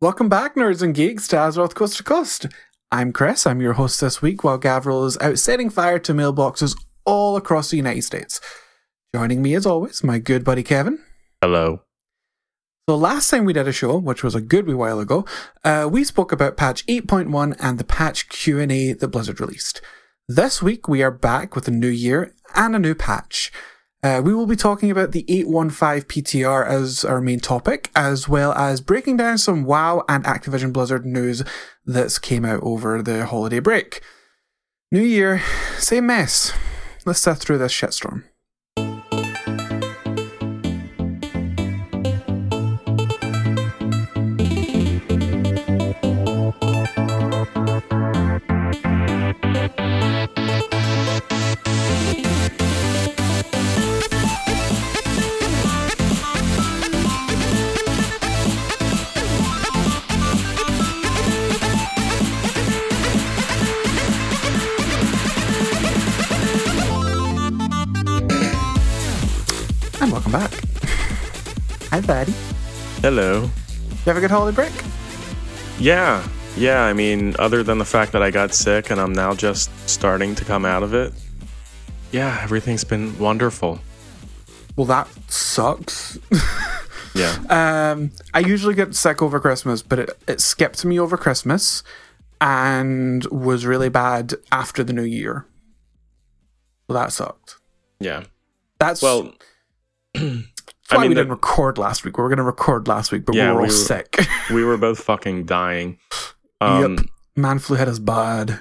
Welcome back, nerds and geeks, to Azeroth Coast to Coast. I'm Chris, I'm your host this week, while Gavriil is out setting fire to mailboxes all across the United States. Joining me, as always, my good buddy Kevin. Hello. So last time we did a show, which was a good wee while ago, uh, we spoke about patch 8.1 and the patch Q&A that Blizzard released. This week we are back with a new year and a new patch. Uh, we will be talking about the 815 PTR as our main topic, as well as breaking down some WoW and Activision Blizzard news that's came out over the holiday break. New year, same mess. Let's set through this shitstorm. Buddy. Hello. You have a good holiday break? Yeah. Yeah, I mean, other than the fact that I got sick and I'm now just starting to come out of it, yeah, everything's been wonderful. Well, that sucks. Yeah. Um, I usually get sick over Christmas, but it, it skipped me over Christmas and was really bad after the new year. So that sucked. Yeah. That's Well, that's I mean, we the- didn't record last week. We were going to record last week, but Yeah, we were all we were- sick. we were both fucking dying. Um, yep. Man flu hit us bad.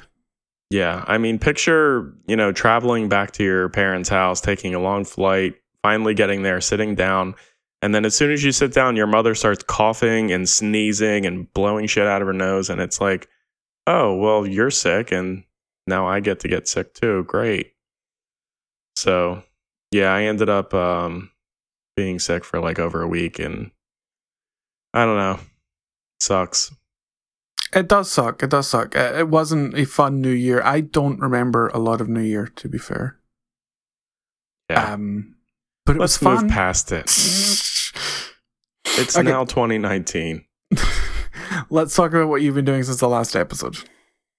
Yeah. I mean, picture, you know, traveling back to your parents' house, taking a long flight, finally getting there, sitting down. And then as soon as you sit down, your mother starts coughing and sneezing and blowing shit out of her nose. And it's like, oh, well, you're sick. And now I get to get sick too. Great. So, yeah, I ended up um, being sick for like over a week. And I don't know. Sucks. It does suck. It does suck. It wasn't a fun New Year. I don't remember a lot of New Year, to be fair. Yeah. Um, but it Let's was fun. move past it. It's Okay. now 2019. Let's talk about what you've been doing since the last episode.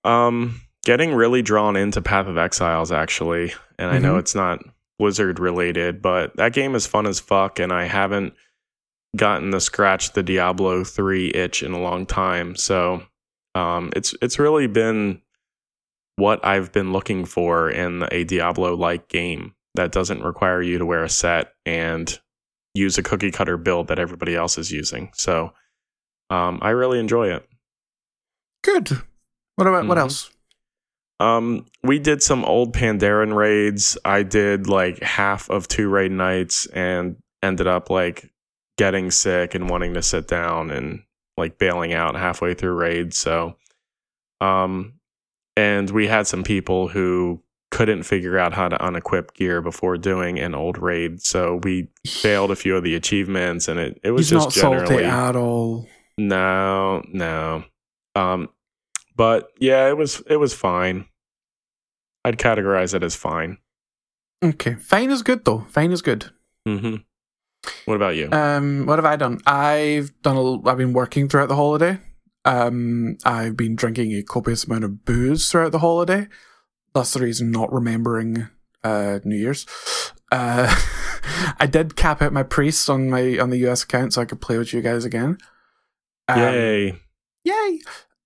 Um, getting really drawn into Path of Exiles actually, and I know Mhm. it's not Blizzard related, but that game is fun as fuck, and I haven't gotten to scratch the Diablo three itch in a long time. So, um, it's it's really been what I've been looking for in a Diablo like game that doesn't require you to wear a set and use a cookie cutter build that everybody else is using. So, um, I really enjoy it. Good. What about what Mhm. else? Um, we did some old Pandaren raids. I did like half of two raid nights and ended up like getting sick and wanting to sit down and like bailing out halfway through raids. So, um, and we had some people who couldn't figure out how to unequip gear before doing an old raid. So we failed a few of the achievements and it, it was He's just not generally salty at all. no, no. Um, but yeah, it was it was fine. I'd categorize it as fine. Okay. Fine is good though. Fine is good. hmm What about you? Um, what have I done? I've done. A, I've been working throughout the holiday. Um, I've been drinking a copious amount of booze throughout the holiday. That's the reason not remembering uh, New Year's. Uh, I did cap out my priest on my on the US account so I could play with you guys again. Um, Yay! Yay!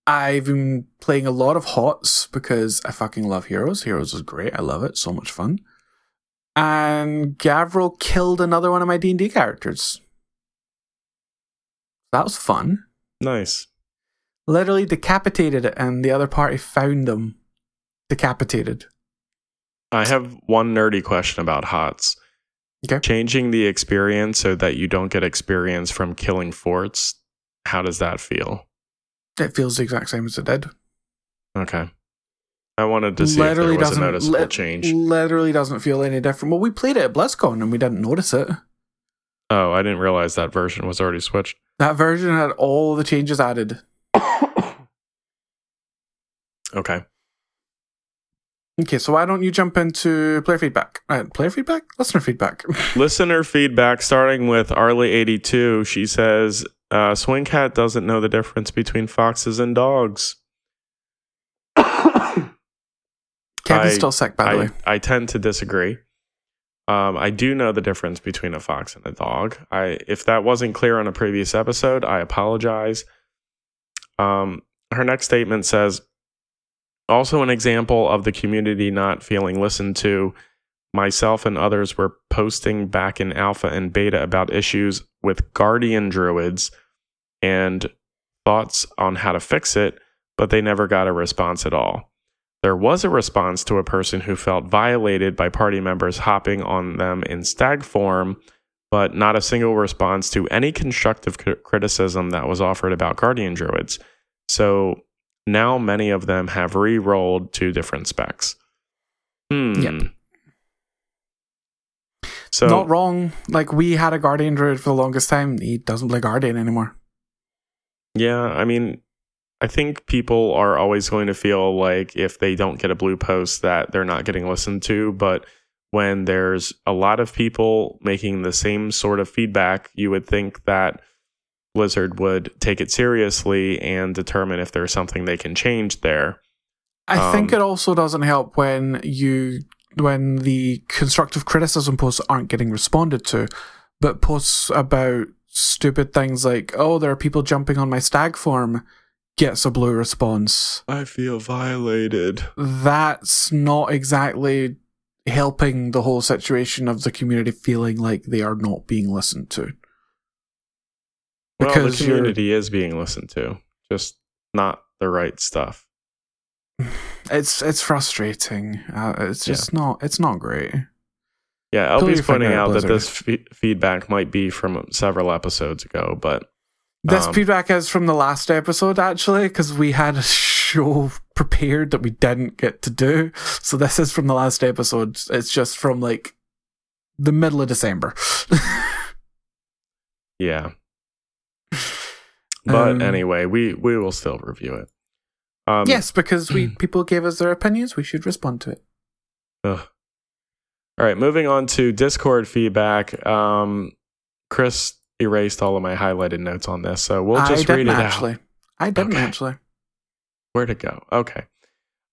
I've been playing a lot of HOTS because I fucking love Heroes. Heroes is great. I love it. So much fun. And Gavriil killed another one of my D&D characters. That was fun. Nice. Literally decapitated it and the other party found them decapitated. I have one nerdy question about HOTS. Okay. Changing the experience so that you don't get experience from killing forts. How does that feel? It feels the exact same as it did. Okay. I wanted to see if there was a noticeable lit- change. Literally doesn't feel any different. Well, we played it at BlizzCon and we didn't notice it. Oh, I didn't realize that version was already switched. That version had all the changes added. Okay. Okay, so why don't you jump into player feedback? Uh, player feedback? Listener feedback. Listener feedback starting with Arlie82. She says, Uh, Swing Cat doesn't know the difference between foxes and dogs. Kevin's I- still sick, by the way. I, I tend to disagree. Um, I do know the difference between a fox and a dog. I if that wasn't clear on a previous episode, I apologize. Um, her next statement says, also an example of the community not feeling listened to. Myself and others were posting back in alpha and beta about issues with guardian druids and thoughts on how to fix it, but they never got a response at all. There was a response to a person who felt violated by party members hopping on them in stag form, but not a single response to any constructive criticism that was offered about guardian druids. So now many of them have re rolled to different specs. Hmm. Yep. So Not wrong. Like we had a Guardian Druid for the longest time. He doesn't play Guardian anymore. Yeah, I mean, I think people are always going to feel like if they don't get a blue post that they're not getting listened to, but when there's a lot of people making the same sort of feedback, you would think that Blizzard would take it seriously and determine if there's something they can change there. I think Um, it also doesn't help when you when the constructive criticism posts aren't getting responded to, but posts about stupid things like, "Oh, there are people jumping on my stag form," gets a blue response. I feel violated. That's not exactly helping the whole situation of the community feeling like they are not being listened to. Well, the Because you're- community is being listened to, just not the right stuff. It's it's frustrating. Uh, it's Yeah. just not. It's not great. Yeah, LB's your finger pointing out, that this fe- feedback might be from several episodes ago, but This Um, feedback is from the last episode, actually, because we had a show prepared that we didn't get to do. So this is from the last episode. It's just from like the middle of December. yeah. But Um, anyway, we we will still review it. Um, yes, because we people gave us their opinions. We should respond to it. ugh. All right, moving on to Discord feedback. Um, Chris erased all of my highlighted notes on this, so we'll just read it actually. out. I didn't Okay. actually. Where to go? Okay.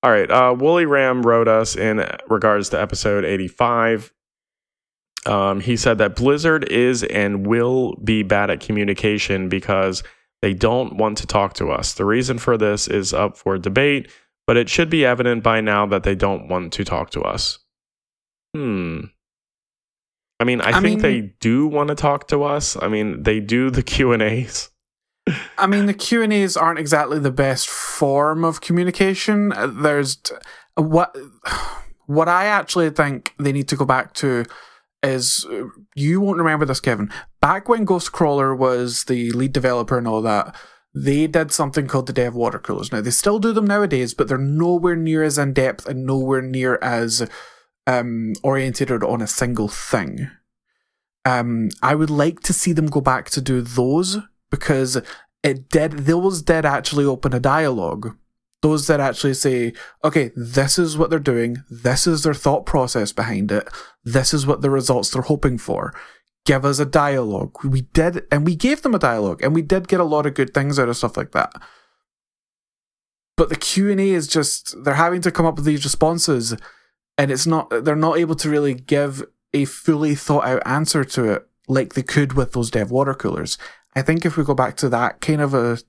All right. Uh, Wooly Ram wrote us in regards to episode 85. Um, he said that Blizzard is and will be bad at communication because they don't want to talk to us. The reason for this is up for debate, but it should be evident by now that they don't want to talk to us. Hmm. I mean, I, I think mean- they do want to talk to us. I mean, they do the Q and A's. I mean, the Q and A's aren't exactly the best form of communication. Uh, There's t- what what I actually think they need to go back to is uh, you won't remember this, Kevin. Back when Ghostcrawler was the lead developer and all that, they did something called the Dev Water Coolers. Now they still do them nowadays, but they're nowhere near as in depth and nowhere near as um, orientated on a single thing. Um, I would like to see them go back to do those because it did those did actually open a dialogue. Those that actually say, okay, this is what they're doing, this is their thought process behind it, this is what the results they're hoping for. Give us a dialogue. We did, and we gave them a dialogue, and we did get a lot of good things out of stuff like that. But the Q and A is just they're having to come up with these responses, and it's not they're not able to really give a fully thought out answer to it like they could with those dev water coolers. I think if we go back to that kind of a,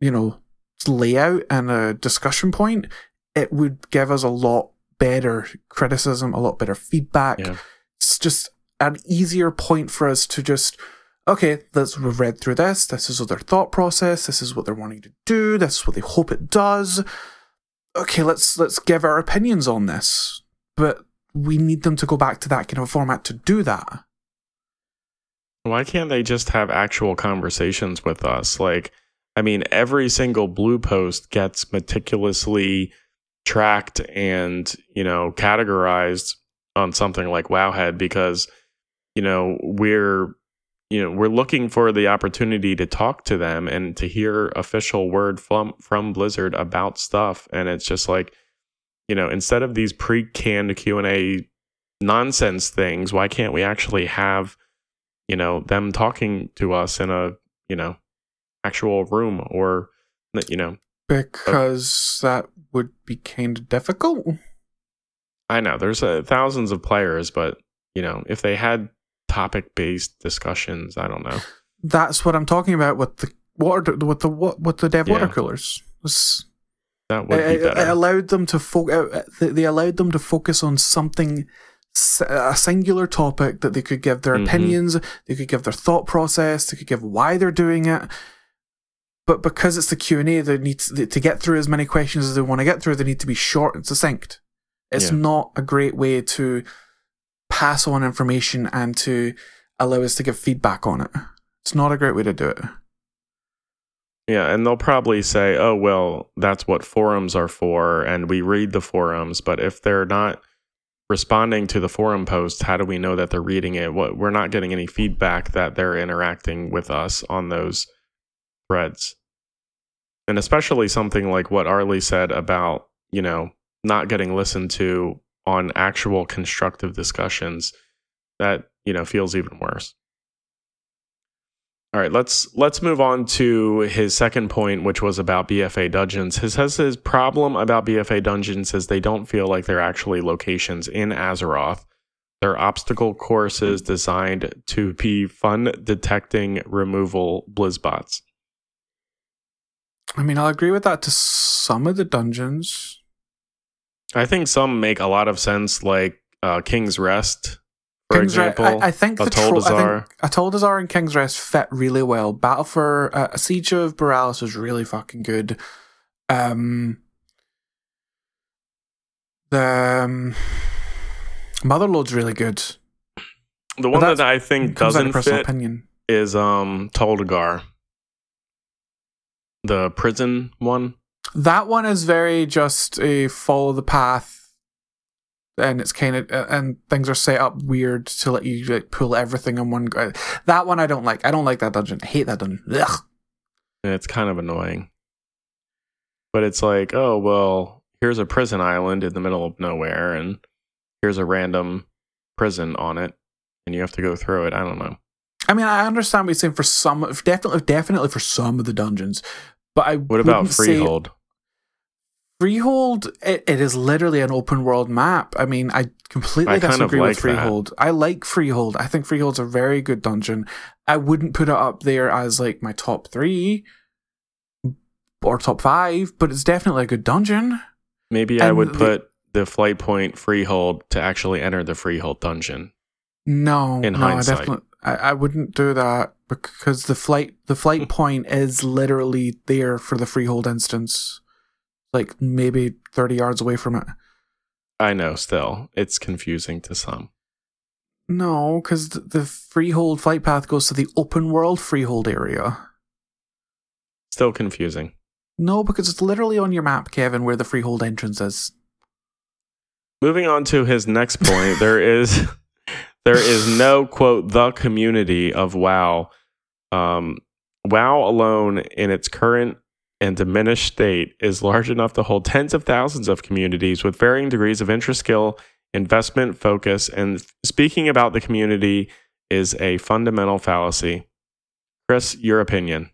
you know, layout and a discussion point, it would give us a lot better criticism, a lot better feedback. Yeah. It's just an easier point for us to just, okay, let's we've read through this. This is their thought process. This is what they're wanting to do. This is what they hope it does. Okay, let's let's give our opinions on this. But we need them to go back to that kind of format to do that. Why can't they just have actual conversations with us? Like, I mean, every single blue post gets meticulously tracked and, you know, categorized on something like Wowhead because, you know, we're you know, we're looking for the opportunity to talk to them and to hear official word from from Blizzard about stuff and it's just like, you know, instead of these pre-canned Q&A nonsense things, why can't we actually have you know them talking to us in a you know, actual room or, you know, because that would be kind of difficult. I know there's uh, thousands of players, but you know, if they had topic based discussions, I don't know. That's what I'm talking about with the water, with the what, with the dev water coolers. It's- That would it, be it- better. it allowed them to fo- uh, they allowed them to focus on something a singular topic that they could give their Mhm. opinions they could give their thought process they could give why they're doing it but because it's the q&a they need to, to get through as many questions as they want to get through they need to be short and succinct it's Yeah. not a great way to pass on information and to allow us to give feedback on it it's not a great way to do it Yeah, and they'll probably say, "Oh, well, that's what forums are for and we read the forums, but if they're not responding to the forum posts, how do we know that they're reading it? What we're not getting any feedback that they're interacting with us on those threads." And especially something like what Arlie said about, you know, not getting listened to on actual constructive discussions that, you know, feels even worse. All right, let's let's move on to his second point, which was about BFA dungeons. His says his problem about BFA dungeons is they don't feel like they're actually locations in Azeroth. They're obstacle courses designed to be fun detecting removal blizzbots. i mean i'll agree with that to some of the dungeons I think some make a lot of sense, like uh, King's Rest, for King's Re- example. I, I think the a tro- I Toldazar. think Atal'Dazar and King's Rest fit really well. Battle for uh, a Siege of Boralus was really fucking good. Um, the um, Motherlode's really good. the one that I think Comes down to doesn't fit opinion. is um Tol Dagor, the prison one. That one is very just a follow the path, and it's kind of and things are set up weird to let you like pull everything in one. go. That one I don't like. I don't like that dungeon. I hate that dungeon. Ugh. And it's kind of annoying. But it's like, oh, well, here's a prison island in the middle of nowhere, and here's a random prison on it, and you have to go through it. I don't know. I mean, I understand what you're saying for some, definitely, definitely for some of the dungeons, but I What about wouldn't say- Freehold? It, it is literally an open world map. I mean, I completely I disagree like with Freehold. I like Freehold. I think Freehold's a very good dungeon. I wouldn't put it up there as like my top three or top five, but it's definitely a good dungeon. Maybe I and would the- put the flight point Freehold to actually enter the Freehold dungeon. No, In no, hindsight. I definitely, I, I wouldn't do that because the flight, the flight point is literally there for the Freehold instance, like maybe thirty yards away from it. I know, still, it's confusing to some. No, because the, the Freehold flight path goes to the open world Freehold area. Still confusing. No, because it's literally on your map, Kevin, where the Freehold entrance is. Moving on to his next point, there is there is no quote the community of WoW. Um, WoW alone, in its current and diminished state, is large enough to hold tens of thousands of communities with varying degrees of interest, skill, investment, focus. And speaking about the community is a fundamental fallacy. Chris, your opinion?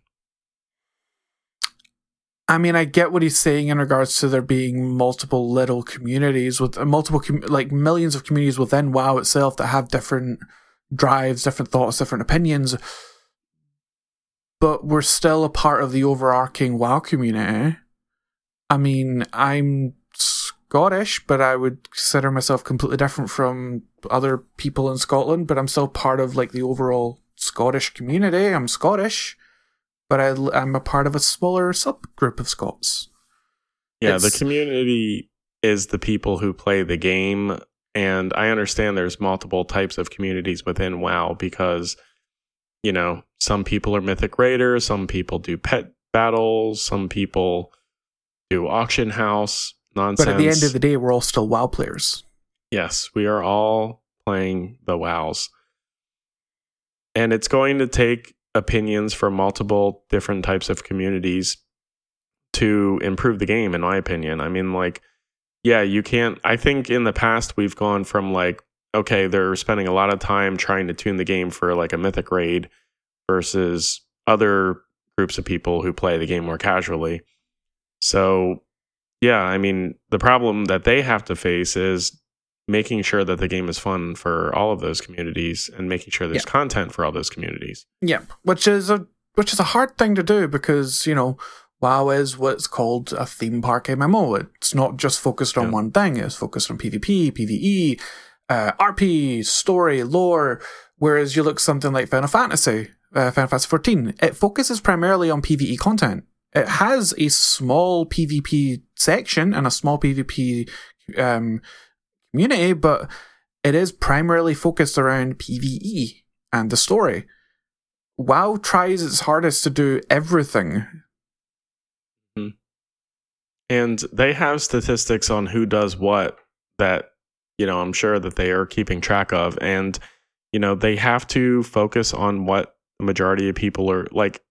I mean, I get what he's saying in regards to there being multiple little communities with multiple, com- like millions of communities within WoW itself that have different drives, different thoughts, different opinions. But we're still a part of the overarching WoW community. I mean, I'm Scottish, but I would consider myself completely different from other people in Scotland, but I'm still part of like the overall Scottish community. I'm Scottish but I, I'm a part of a smaller subgroup of Scots. Yeah, the community is the people who play the game. And I understand there's multiple types of communities within WoW because, you know, some people are Mythic Raiders, some people do pet battles, some people do auction house nonsense. But at the end of the day, we're all still WoW players. yes, we are all playing the WoWs. And it's going to take opinions from multiple different types of communities to improve the game, in my opinion. I mean, like, yeah, you can't. I think in the past, we've gone from like, okay, they're spending a lot of time trying to tune the game for like a mythic raid versus other groups of people who play the game more casually. So, yeah, I mean, the problem that they have to face is making sure that the game is fun for all of those communities and making sure there's content for all those communities. Yeah, which is a which is a hard thing to do because you know WoW is what's called a theme park MMO. It's not just focused on one thing. It's focused on PvP, PvE, uh, RP, story, lore. Whereas you look something like Final Fantasy, uh, Final Fantasy 14, it focuses primarily on PvE content. It has a small PvP section and a small PvP um, community, but it is primarily focused around PvE and the story. WoW tries its hardest to do everything. And they have statistics on who does what that, you know, I'm sure that they are keeping track of. And, you know, they have to focus on what the majority of people are like.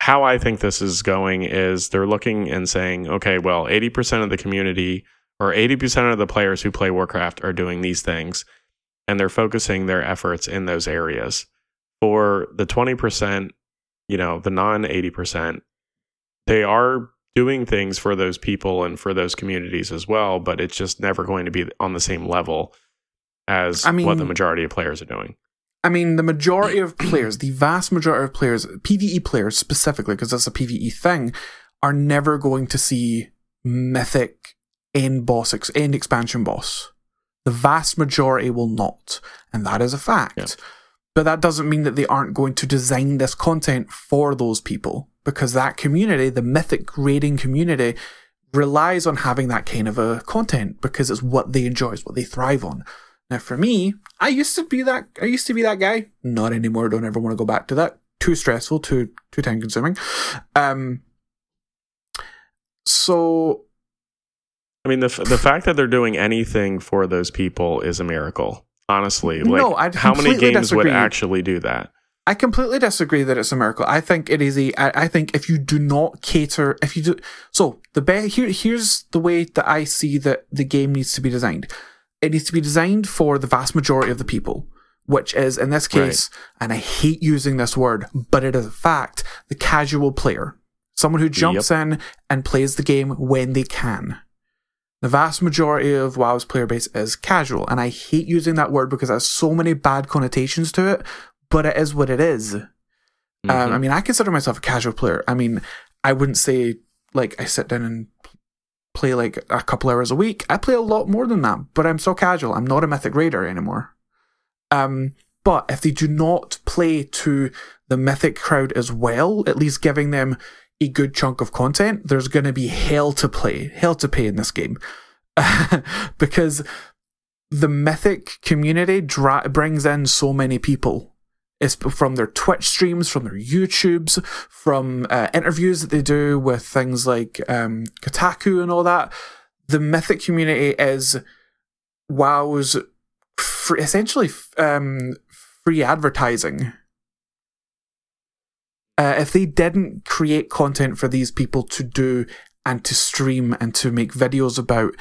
How I think this is going is they're looking and saying, okay, well, 80% of the community or 80% of the players who play Warcraft are doing these things. And they're focusing their efforts in those areas. For the 20%, you know, the non 80%, they are doing things for those people and for those communities as well, but it's just never going to be on the same level as I what the majority of players are doing. I mean, the majority of players, the vast majority of players, PvE players specifically, because that's a PvE thing, are never going to see mythic end boss, ex- end expansion boss. The vast majority will not, and that is a fact. Yeah. But that doesn't mean that they aren't going to design this content for those people, because that community, the mythic raiding community, relies on having that kind of a content because it's what they enjoy, it's what they thrive on. Now, for me, I used to be that. I used to be that guy. Not anymore. Don't ever want to go back to that. Too stressful. Too too time consuming. Um. So I mean, the f- the fact that they're doing anything for those people is a miracle. Honestly, like No, I'd how many games would actually do that? I completely disagree that it's a miracle. I think it is a. I, I think if you do not cater, if you do, so the be, here here's the way that I see that the game needs to be designed. It needs to be designed for the vast majority of the people, which is in this case, and I hate using this word, but it is a fact: the casual player, someone who jumps in and plays the game when they can. The vast majority of WoW's player base is casual, and I hate using that word because it has so many bad connotations to it. But it is what it is. Um, Mhm. I mean, I consider myself a casual player. I mean, I wouldn't say like I sit down and play like a couple hours a week. I play a lot more than that, but I'm so casual. I'm not a mythic raider anymore. Um, but if they do not play to the mythic crowd as well, at least giving them a good chunk of content, there's going to be hell to play, hell to pay in this game, because the mythic community dra- brings in so many people. It's from their Twitch streams, from their YouTubes, from uh, interviews that they do with things like um, Kotaku and all that. The Mythic community is WoW's essentially um, free advertising. Uh, if they didn't create content for these people to do and to stream and to make videos about,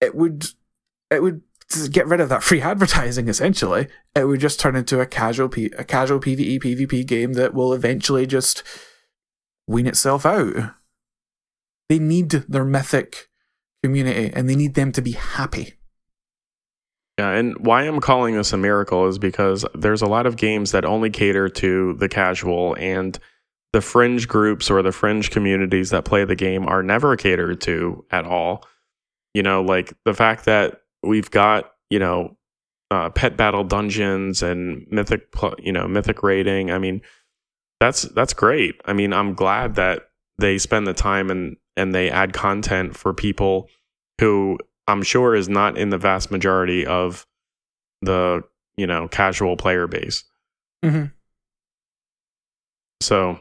it would it would get rid of that free advertising essentially it would just turn into a casual P- a casual PvE PvP game that will eventually just wean itself out. They need their mythic community and they need them to be happy. Yeah, and why I'm calling this a miracle is because there's a lot of games that only cater to the casual and the fringe groups or the fringe communities that play the game are never catered to at all. You know, like the fact that we've got, you know, uh, pet battle dungeons and mythic, you know, mythic rating. I mean, that's that's great. I mean, I'm glad that they spend the time and and they add content for people who I'm sure is not in the vast majority of the you know casual player base. Mhm. So,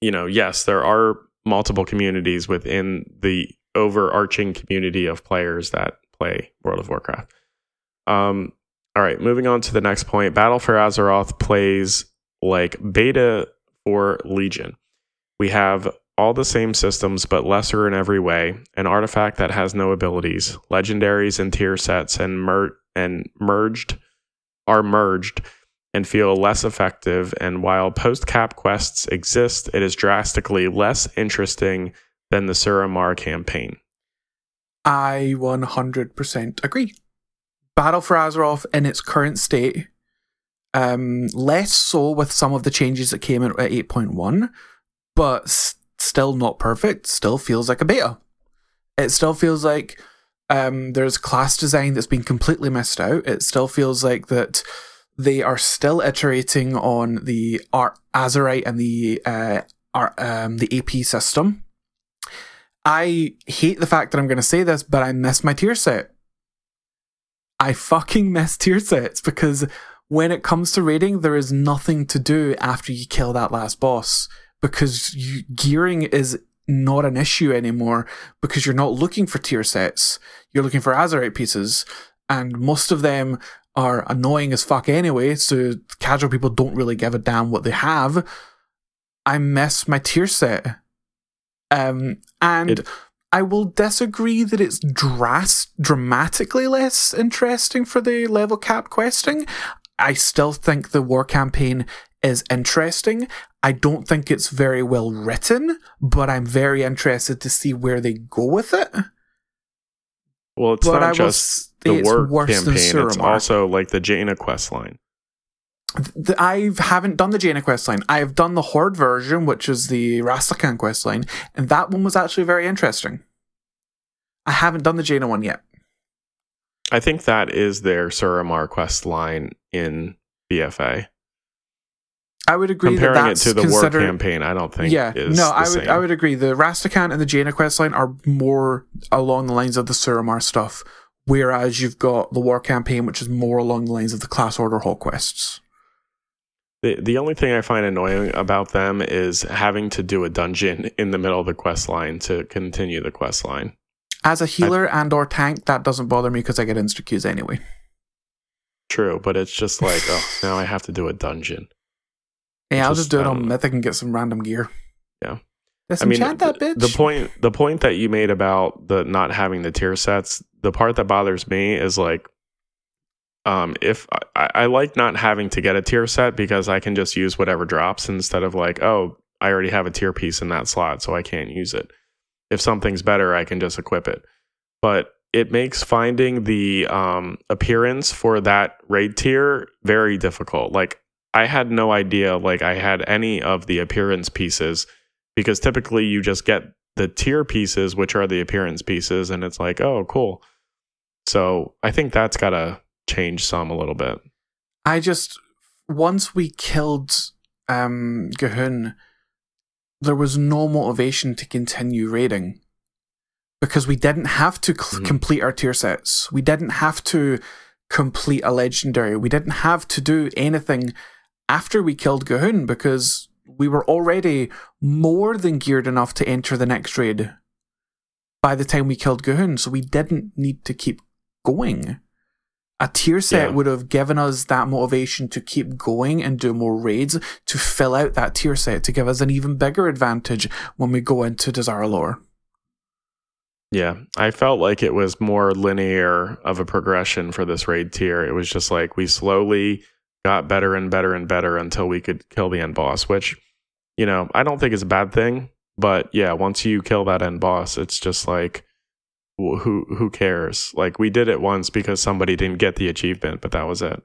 you know, yes, there are multiple communities within the overarching community of players that play World of Warcraft. Um, all right, moving on to the next point. Battle for Azeroth plays like beta for Legion. We have all the same systems, but lesser in every way. An artifact that has no abilities, legendaries and tier sets, and mer- and merged are merged and feel less effective. And while post cap quests exist, it is drastically less interesting than the Suramar campaign. I 100% agree. Battle for Azeroth in its current state, um, less so with some of the changes that came in at 8.1, but s- still not perfect, still feels like a beta. It still feels like um, there's class design that's been completely missed out. It still feels like that they are still iterating on the Ar- Azerite and the uh, um, the AP system. I hate the fact that I'm going to say this, but I miss my tier set. I fucking miss tier sets because when it comes to raiding, there is nothing to do after you kill that last boss because you, gearing is not an issue anymore because you're not looking for tier sets. You're looking for Azerite pieces, and most of them are annoying as fuck anyway, so casual people don't really give a damn what they have. I miss my tier set. Um, and It- I will disagree that it's dras- dramatically less interesting for the level cap questing. I still think the war campaign is interesting. I don't think it's very well written, but I'm very interested to see where they go with it. Well, it's But not I just the it's work worse than campaign, it's also like the Jaina quest line. I haven't done the Jaina quest line. I have done the Horde version, which is the Rastakhan quest line, and that one was actually very interesting. I haven't done the Jaina one yet. I think that is their Suramar quest line in BFA. I would agree Comparing that it to the war campaign, I don't think yeah, is no, I would same. I would agree. The Rastakhan and the Jaina quest line are more along the lines of the Suramar stuff, whereas you've got the war campaign, which is more along the lines of the class order hall quests. The the only thing I find annoying about them is having to do a dungeon in the middle of the quest line to continue the quest line. As a healer and or tank, that doesn't bother me because I get insta queues anyway. True, but it's just like, oh, now I have to do a dungeon. Yeah, I'll Just, just do it on know. Mythic and get some random gear. Yeah. Disenchant that bitch. the point the point that you made about the not having the tier sets, the part that bothers me is like um if I, I like not having to get a tier set because I can just use whatever drops instead of like, oh, I already have a tier piece in that slot, so I can't use it. If something's better, I can just equip it. But it makes finding the um appearance for that raid tier very difficult. Like I had no idea like I had any of the appearance pieces because typically you just get the tier pieces, which are the appearance pieces, and it's like, oh, cool. So I think that's got to change some a little bit. I just once we killed um G'huun, there was no motivation to continue raiding because we didn't have to cl- Mhm. complete our tier sets. We didn't have to complete a legendary. We didn't have to do anything after we killed G'huun because we were already more than geared enough to enter the next raid by the time we killed G'huun, so we didn't need to keep going. A tier set Yeah. would have given us that motivation to keep going and do more raids to fill out that tier set to give us an even bigger advantage when we go into Dazar'alor. Yeah, I felt like it was more linear of a progression for this raid tier. It was just like we slowly got better and better and better until we could kill the end boss, which, you know, I don't think is a bad thing. But yeah, once you kill that end boss, it's just like, who who cares? Like we did it once because somebody didn't get the achievement, but that was it.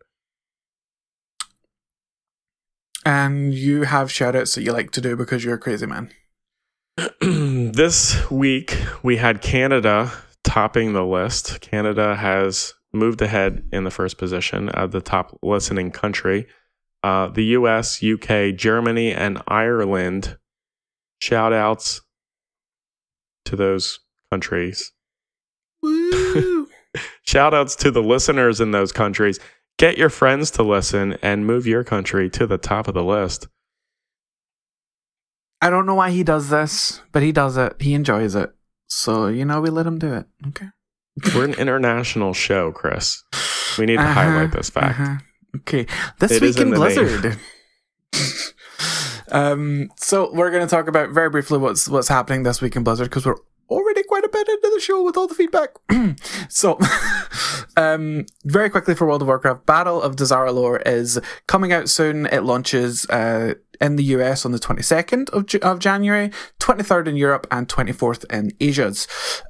And you have shoutouts that you like to do because you're a crazy man. this week we had Canada topping the list. Canada has moved ahead in the first position of the top listening country. Uh, the US, UK, Germany, and Ireland. Shout outs to those countries. Woo! Shout outs to the listeners in those countries. Get your friends to listen and move your country to the top of the list. I don't know why he does this, but he does it. He enjoys it. So, you know, we let him do it. Okay. We're an international show, Chris. We need to Uh-huh, highlight this fact. uh-huh. Okay. This It week in in. Blizzard. um, so we're going to talk about very briefly what's what's happening this week in Blizzard because we're already quite a bit into the show with all the feedback. so, um, very quickly for World of Warcraft, Battle of Dazar'alor is coming out soon. It launches uh, in the US on the 22nd of, of January, 23rd in Europe, and 24th in Asia.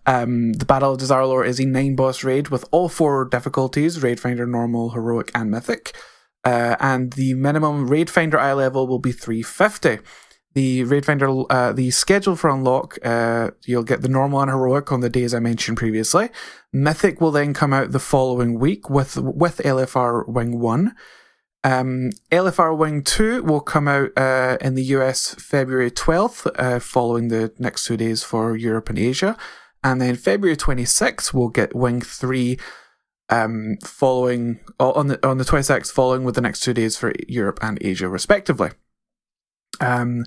Um, the Battle of Dazar'alor is a nine boss raid with all four difficulties Raid Finder, Normal, Heroic, and Mythic. Uh, and the minimum Raid Finder eye level will be 350 the Raid Finder, uh, the schedule for unlock, uh, you'll get the normal and heroic on the days I mentioned previously. Mythic will then come out the following week with with LFR Wing One. Um, LFR Wing Two will come out uh, in the US February twelfth, uh, following the next two days for Europe and Asia, and then February twenty sixth we'll get Wing Three. Um, following on the on the twenty sixth, following with the next two days for Europe and Asia, respectively. Um,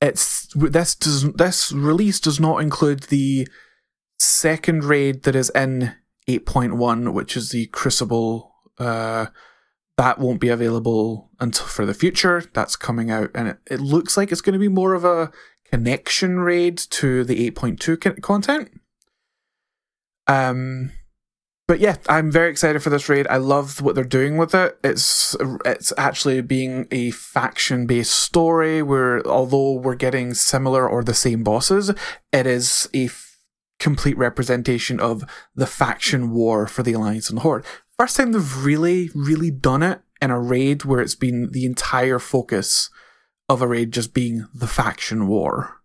it's this does this release does not include the second raid that is in 8.1, which is the Crucible. Uh, that won't be available until for the future. That's coming out, and it, it looks like it's going to be more of a connection raid to the 8.2 content. Um, but yeah, I'm very excited for this raid. I love what they're doing with it. It's it's actually being a faction based story where although we're getting similar or the same bosses, it is a f- complete representation of the faction war for the Alliance and the Horde. First time they've really, really done it in a raid where it's been the entire focus of a raid just being the faction war.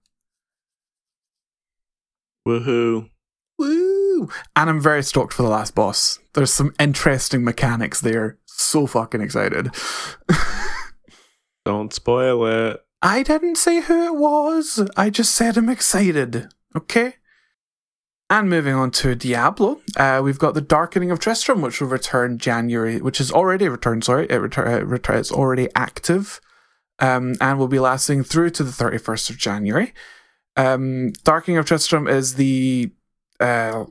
Woohoo. And I'm very stoked for the last boss. There's some interesting mechanics there. So fucking excited. Don't spoil it. I didn't say who it was. I just said I'm excited. Okay? And moving on to Diablo, uh, we've got the Darkening of Tristram, which will return January, which is already returned. Sorry, it return, it it's already active, um, and will be lasting through to the thirty first of January. Um, Darkening of Tristram is the uh,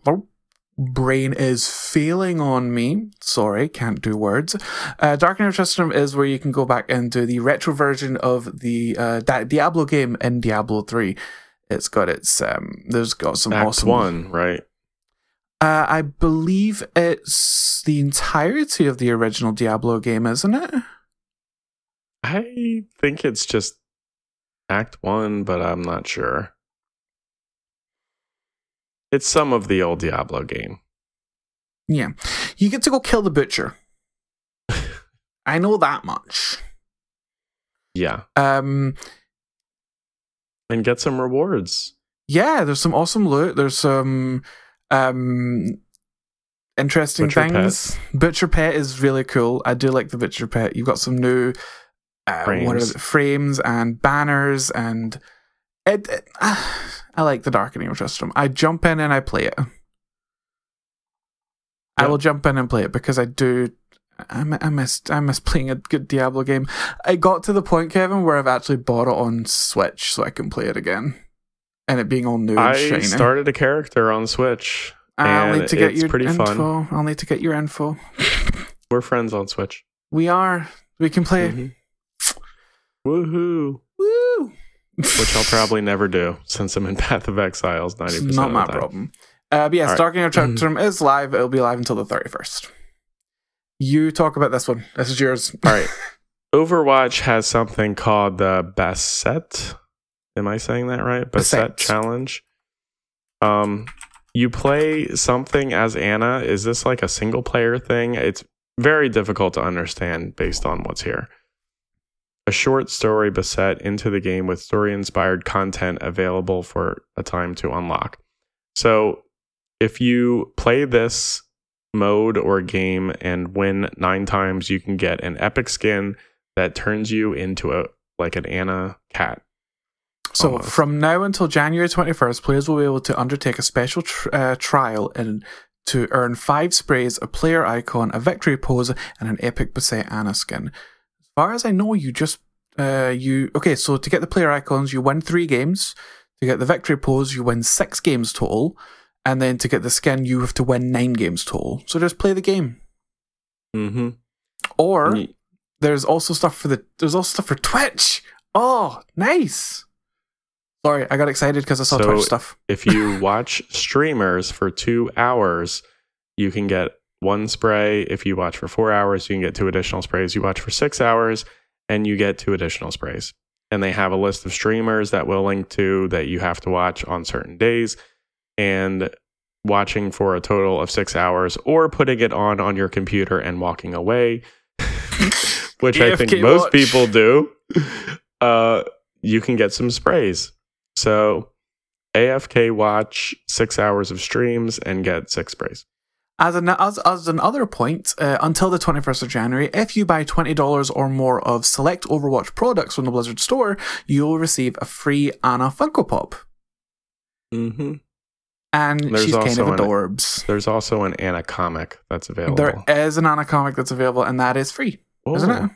brain is failing on me. Sorry, can't do words. Uh, Darkening of Tristram is where you can go back and do the retro version of the uh, Diablo game in Diablo 3. It's got its, um, there's got some Act awesome. one, right? Uh, I believe it's the entirety of the original Diablo game, isn't it? I think it's just Act one, but I'm not sure. It's some of the old Diablo game. Yeah. You get to go kill the butcher. I know that much. Yeah. Um and get some rewards. Yeah, there's some awesome loot. There's some um interesting Butcher things. Pet. Butcher Pet is really cool. I do like the Butcher Pet. You've got some new uh, Frames. the, frames and banners and it, it- I like the Darkening of Tristram. I jump in and I play it. I will jump in and play it because I do. I, I missed. I miss playing a good Diablo game. I got to the point, Kevin, where I've actually bought it on Switch so I can play it again, and it being all new and I shiny. started a character on Switch. I'll need to get your pretty fun. info. I'll need to get your info. We're friends on Switch. We are. We can play. Mhm. Woohoo! Woo! Which I'll probably never do since I'm in Path of Exiles 90% It's not the my time. problem. Uh, but yes, All right. Darkening of Tristram is live. It'll be live until the 31st. You talk about this one. This is yours. All right. Overwatch has something called the Basset. Am I saying that right? Basset. Basset challenge. Um, you play something as Ana. Is this like a single player thing? It's very difficult to understand based on what's here. A short story beset into the game with story inspired content available for a time to unlock. So, if you play this mode or game and win nine times, you can get an epic skin that turns you into a like an Ana cat. So Almost. from now until January 21st, players will be able to undertake a special tr- uh, trial and to earn five sprays, a player icon, a victory pose, and an epic Beset Ana skin. As far as I know, you just uh, you okay. So to get the player icons, you win three games. To get the victory pose, you win six games total, and then to get the skin, you have to win nine games total. So just play the game. Mm-hmm. Or there's also stuff for the there's also stuff for Twitch. Oh, nice. Sorry, I got excited because I saw So- Twitch stuff. if you watch streamers for two hours, you can get one spray. If you watch for four hours, you can get two additional sprays. You watch for six hours, and you get two additional sprays. And they have a list of streamers that will link to that you have to watch on certain days. And watching for a total of six hours or putting it on on your computer and walking away, which I think most watch. people do, uh, you can get some sprays. So AFK watch six hours of streams and get six sprays. As an as, as another point, uh, until the 21st of January, if you buy $20 or more of select Overwatch products from the Blizzard store, you will receive a free Ana Funko Pop. Mm-hmm. And There's she's kind of also an- adorbs. There's also an Ana comic that's available. There is an Ana comic that's available, and that is free, isn't Oh. it?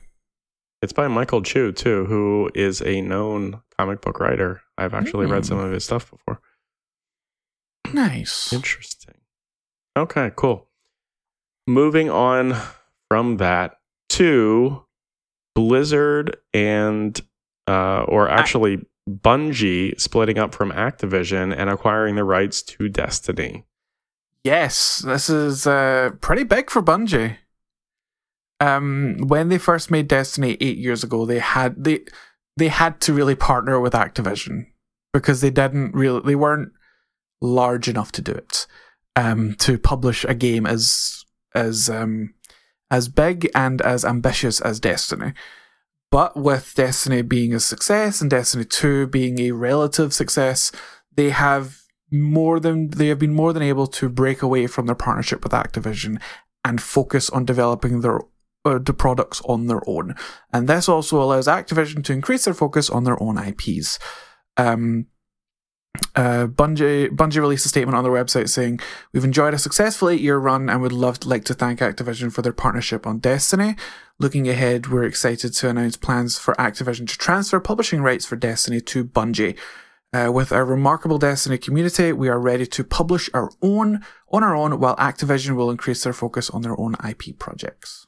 It's by Michael Chu too, who is a known comic book writer. I've actually read Mm. some of his stuff before. Nice. Interesting. Okay, cool. Moving on from that to Blizzard and uh or actually Bungie splitting up from Activision and acquiring the rights to Destiny. Yes, this is uh, pretty big for Bungie. Um, when they first made Destiny eight years ago, they had they they had to really partner with Activision because they didn't really they weren't large enough to do it. Um, to publish a game as as um as big and as ambitious as Destiny. But with Destiny being a success and Destiny 2 being a relative success, they have more than they have been more than able to break away from their partnership with Activision and focus on developing their uh, the products on their own. And this also allows Activision to increase their focus on their own IPs. Um, uh, Bungie Bungie released a statement on their website saying, "We've enjoyed a successful eight-year run and would love to like to thank Activision for their partnership on Destiny. Looking ahead, we're excited to announce plans for Activision to transfer publishing rights for Destiny to Bungie. Uh, with our remarkable Destiny community, we are ready to publish our own on our own, while Activision will increase their focus on their own IP projects."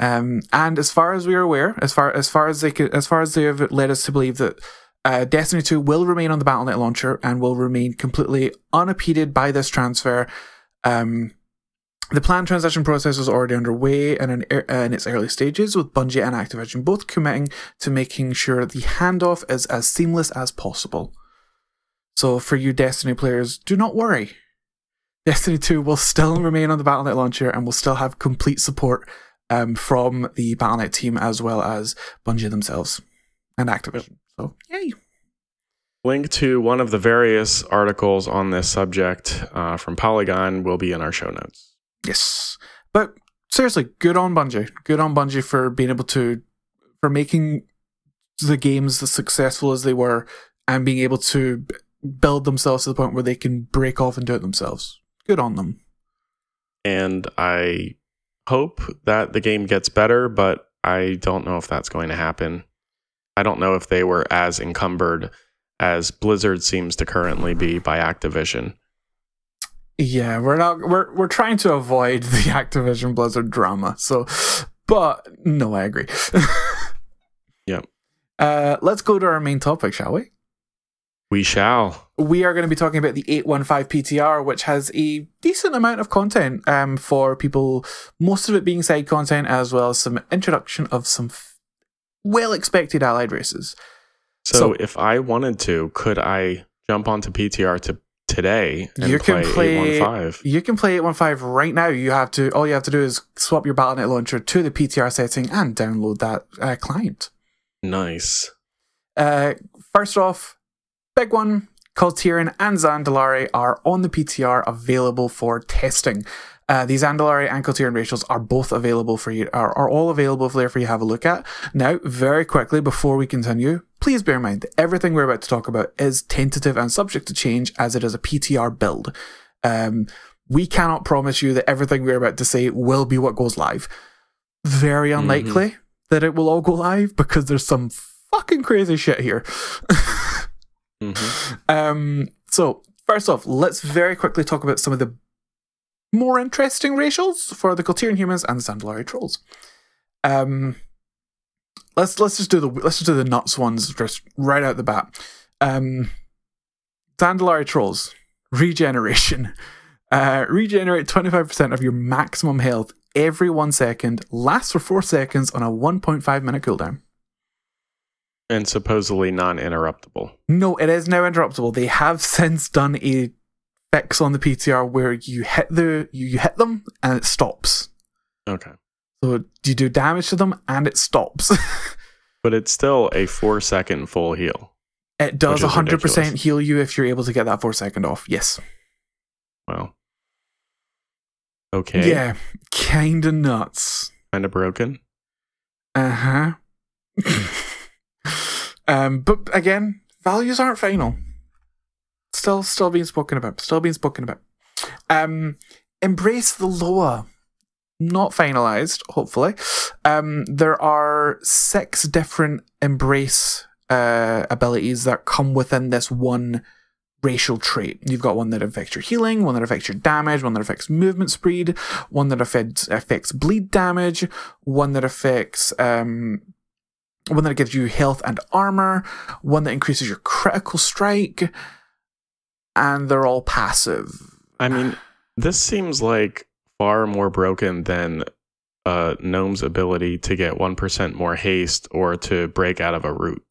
Um, and as far as we are aware, as far as far as they could, as far as they have led us to believe that uh, Destiny 2 will remain on the BattleNet launcher and will remain completely unimpeded by this transfer. Um, the planned transition process is already underway and in, uh, in its early stages, with Bungie and Activision both committing to making sure the handoff is as seamless as possible. So, for you Destiny players, do not worry. Destiny 2 will still remain on the BattleNet launcher and will still have complete support um, from the BattleNet team as well as Bungie themselves and Activision. So, yay. Link to one of the various articles on this subject uh, from Polygon will be in our show notes. Yes. But seriously, good on Bungie. Good on Bungie for being able to, for making the games as successful as they were and being able to build themselves to the point where they can break off and do it themselves. Good on them. And I hope that the game gets better, but I don't know if that's going to happen. I don't know if they were as encumbered as Blizzard seems to currently be by Activision. Yeah, we're not we're we're trying to avoid the Activision Blizzard drama. So but no, I agree. Yep. Uh let's go to our main topic, shall we? We shall. we are going to be talking about the 815 PTR, which has a decent amount of content um, for people, most of it being side content, as well as some introduction of some well expected allied races. So, So- if I wanted to, could I jump onto PTR to today and You can play, play- 815? You can play 815 right now. You have to, all you have to do is swap your BattleNet launcher to the PTR setting and download that uh, client. Nice. Uh, first off, big one. Kul Tiran and Zandalari are on the PTR available for testing. Uh, the Zandalari and Kul Tiran racials are both available for you, are, are all available there for you to have a look at. Now, very quickly before we continue, please bear in mind that everything we're about to talk about is tentative and subject to change as it is a PTR build. Um, we cannot promise you that everything we're about to say will be what goes live. Very unlikely that it will all go live because there's some fucking crazy shit here. hmm Um, so first off, let's very quickly talk about some of the more interesting racials for the Kul Tiran humans and the Zandalari trolls. Um, let's let's just do the let's just do the nuts ones just right out the bat. Um, Zandalari trolls regeneration. Uh, regenerate 25% of your maximum health every one second, lasts for four seconds on a 1.5 minute cooldown. And supposedly non interruptible. No, it is now interruptible. They have since done a fix on the PTR where you hit the you, you hit them and it stops. Okay. So you do damage to them and it stops. But it's still a four second full heal. it does Which 100% ridiculous. heal you if you're able to get that four second off. Yes. Wow. Okay. Yeah. Kinda nuts. Kind of broken. Uh huh. um, but again, values aren't final. Still, still being spoken about. Still being spoken about. Um, embrace the Loa. Not finalized, hopefully. Um, there are six different embrace uh, abilities that come within this one racial trait. You've got one that affects your healing, one that affects your damage, one that affects movement speed, one that affects affects bleed damage, one that affects um, one that gives you health and armor, one that increases your critical strike, and they're all passive. I mean, this seems like far more broken than uh, Gnome's ability to get 1% more haste or to break out of a root.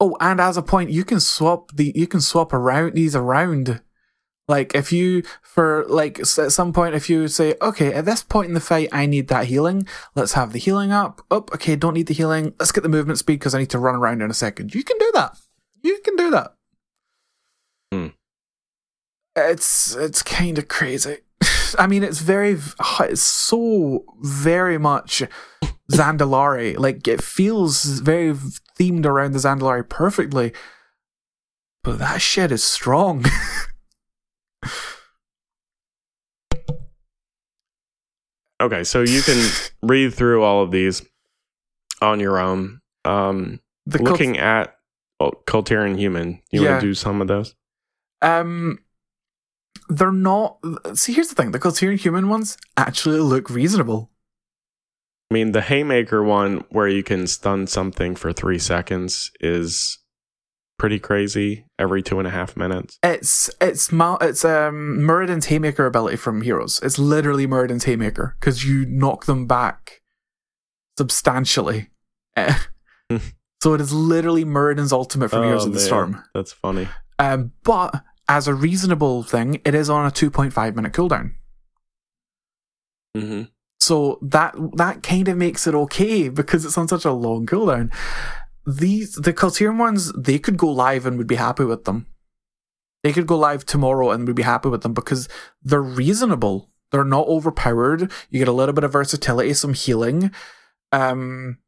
Oh, and as a point, you can swap the you can swap around these around. Like if you for like at some point if you say okay at this point in the fight I need that healing let's have the healing up up okay don't need the healing let's get the movement speed because I need to run around in a second you can do that you can do that Hmm. it's it's kind of crazy I mean it's very it's so very much Zandalari like it feels very themed around the Zandalari perfectly but that shit is strong Okay, so you can read through all of these on your own. Um, the cult- looking at oh, Kul Tiran Human, you Yeah. want to do some of those? Um, they're not. See, here's the thing: the Kul Tiran human ones actually look reasonable. I mean, the Haymaker one where you can stun something for three seconds is pretty crazy every two and a half minutes. It's it's Mal- it's um Muradin's Haymaker ability from Heroes. It's literally Muradin's Haymaker because you knock them back substantially. So it is literally Muradin's ultimate from Heroes Oh, of the man, Storm. That's funny. Um, but as a reasonable thing, it is on a two point five minute cooldown. hmm So that that kind of makes it okay because it's on such a long cooldown. These the Kul Tiran ones, they could go live and would be happy with them. They could go live tomorrow and would be happy with them because they're reasonable. They're not overpowered. You get a little bit of versatility, some healing. Um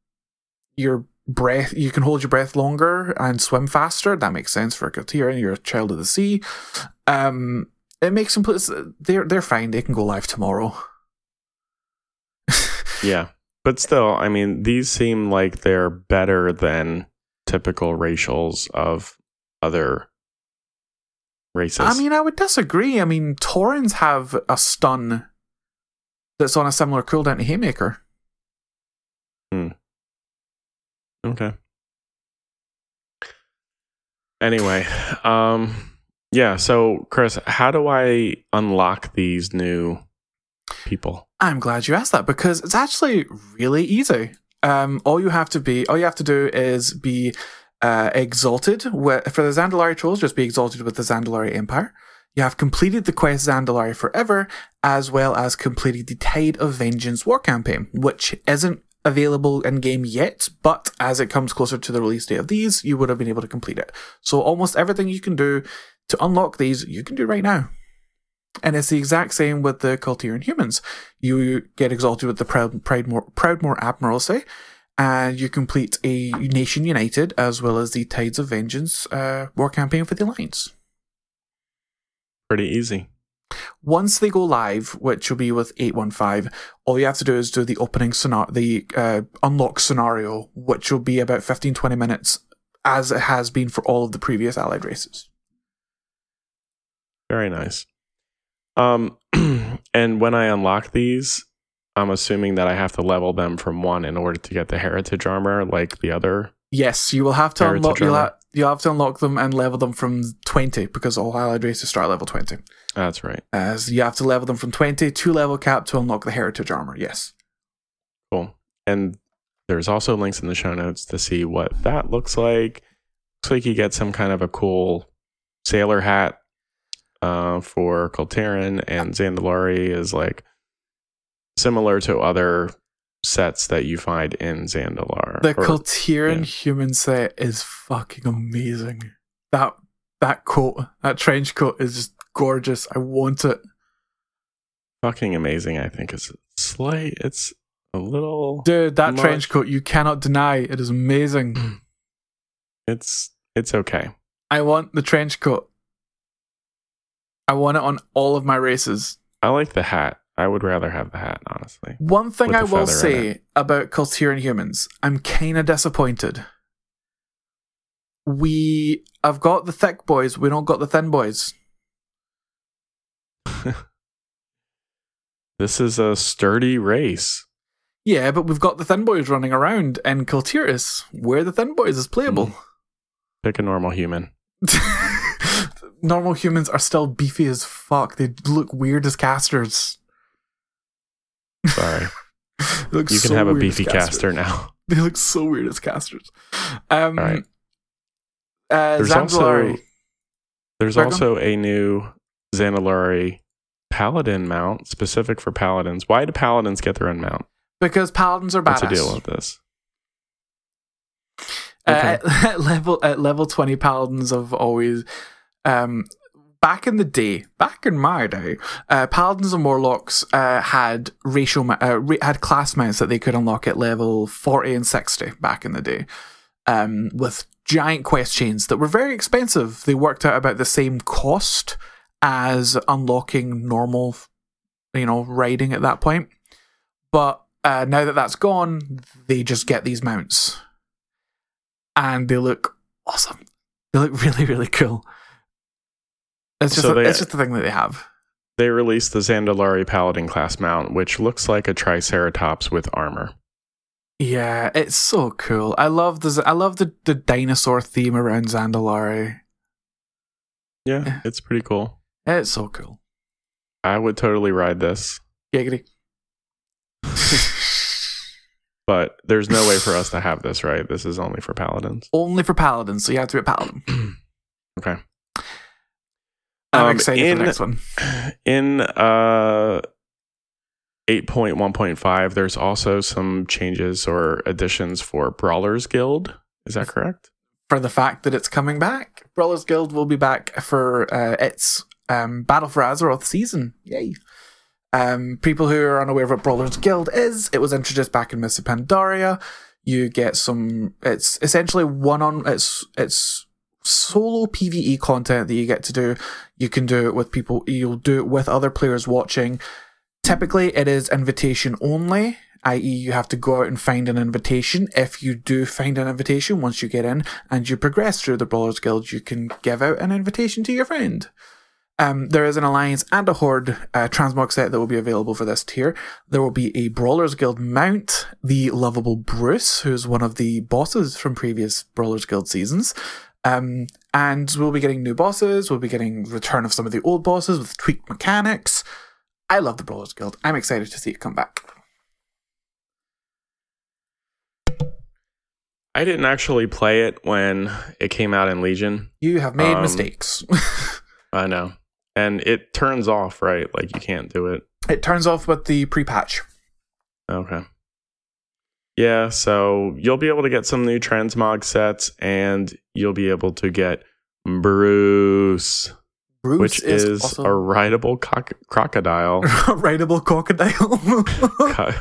your breath you can hold your breath longer and swim faster. That makes sense for a Kul Tiran, you're a child of the sea. Um it makes them they're they're fine, they can go live tomorrow. Yeah. But still, I mean, these seem like they're better than typical racials of other races. I mean, I would disagree. I mean, Taurens have a stun that's on a similar cooldown to Haymaker. Okay. Anyway, um yeah, so Chris, how do I unlock these new people? I'm glad you asked that because it's actually really easy. Um, all you have to be, all you have to do is be uh, exalted for the Zandalari trolls. Just be exalted with the Zandalari Empire. You have completed the quest Zandalari Forever, as well as completed the Tide of Vengeance war campaign, which isn't available in game yet, but as it comes closer to the release date of these, you would have been able to complete it. So almost everything you can do to unlock these, you can do right now. And it's the exact same with the Kul Tiran humans. You get exalted with the Proud, Proudmoore, Proudmoore Admiralty, and you complete a Nation United as well as the Tides of Vengeance uh, war campaign for the Alliance. Pretty easy. Once they go live, which will be with 815, all you have to do is do the opening scenario, the uh, unlock scenario, which will be about 15 20 minutes, as it has been for all of the previous allied races. Very nice. Um and when I unlock these, I'm assuming that I have to level them from 1 in order to get the heritage armor like the other Yes, you will have to unlock. You'll, ha- you'll have to unlock them and level them from twenty because all allied races start level twenty. That's right. As you have to level them from twenty to level cap to unlock the heritage armor. Yes. Cool. And there's also links in the show notes to see what that looks like. Looks like you get some kind of a cool sailor hat uh, for Kul Tiran, and Zandalari is like similar to other sets that you find in Zandalar. The Kul Tiran yeah. human set is fucking amazing. That that coat, that trench coat is just gorgeous. I want it. fucking amazing, I think is slight. It's a little. Dude, that Much. trench coat, you cannot deny. It is amazing. Mm. It's it's okay. I want the trench coat. I want it on all of my races. I like the hat. I would rather have the hat, honestly. One thing I will say about Kul Tiran humans, I'm kind of disappointed. We have got the thick boys, we don't got the thin boys. This is a sturdy race. Yeah, but we've got the thin boys running around, and Kul Tiras, where the thin boys is playable. Hmm. Pick a normal human. Normal humans are still beefy as fuck. They look weird as casters. Sorry. You can so have a beefy caster now. They look so weird as casters. Um, All right. uh, There's Zandalari. also there's also a new Zandalari paladin mount specific for paladins. Why do paladins get their own mount? because paladins are What's badass. the deal with this? Uh, Okay. at, at level at level twenty, paladins have always, um, back in the day, back in my day, uh, paladins and warlocks uh, had racial ma- uh, ra- had class mounts that they could unlock at level forty and sixty back in the day, um, with giant quest chains that were very expensive. They worked out about the same cost as unlocking normal, you know, riding at that point. But uh, now that that's gone, they just get these mounts and they look awesome. They look really, really cool. It's just, So a, they- it's just the thing that they have. They released the Zandalari paladin class mount, which looks like a Triceratops with armor. Yeah, it's so cool. I love the I love the, the dinosaur theme around Zandalari. Yeah, Yeah. it's pretty cool. It's so cool. I would totally ride this, Giggity. but there's no way for us to have this, right? This is only for paladins. Only for paladins, so you have to be a paladin. Okay. I'm Um, excited for in- the next one. In uh 8.1.5, there's also some changes or additions for Brawlers Guild. Is that correct? For the fact that it's coming back, Brawlers Guild will be back for uh, its um, Battle for Azeroth season. Yay! Um, people who are unaware of what Brawlers Guild is, it was introduced back in Mists of Pandaria. You get some. It's essentially one on. It's it's solo PVE content that you get to do. You can do it with people. You'll do it with other players watching. Typically, it is invitation only, i.e., you have to go out and find an invitation. If you do find an invitation once you get in and you progress through the Brawlers Guild, you can give out an invitation to your friend. Um, there is an Alliance and a Horde uh, transmog set that will be available for this tier. There will be a Brawlers Guild mount, the lovable Bruce, who's one of the bosses from previous Brawlers Guild seasons. Um, and we'll be getting new bosses. We'll be getting return of some of the old bosses with tweaked mechanics. I love the Brawlers Guild. I'm excited to see it come back. I didn't actually play it when it came out in Legion. You have made Um, mistakes. I know. And it turns off, right? Like you can't do it. it turns off with the pre-patch. Okay. Yeah, so you'll be able to get some new transmog sets and you'll be able to get Bruce, Bruce which is, also a rideable cock- crocodile. A rideable crocodile. Co-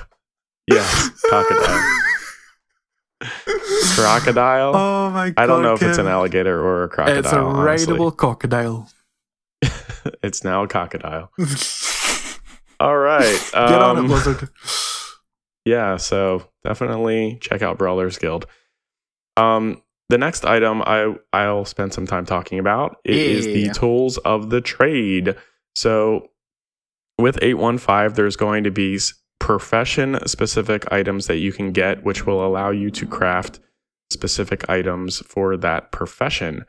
yes, crocodile. crocodile. Oh my god! I don't know if it's an alligator or a crocodile. It's a honestly. rideable crocodile. it's now a crocodile. All right. Get on it, um, Blizzard. Yeah, so definitely check out Brawlers Guild. Um, the next item I I'll spend some time talking about is the tools of the trade. So with 815 there's going to be profession specific items that you can get which will allow you to craft specific items for that profession.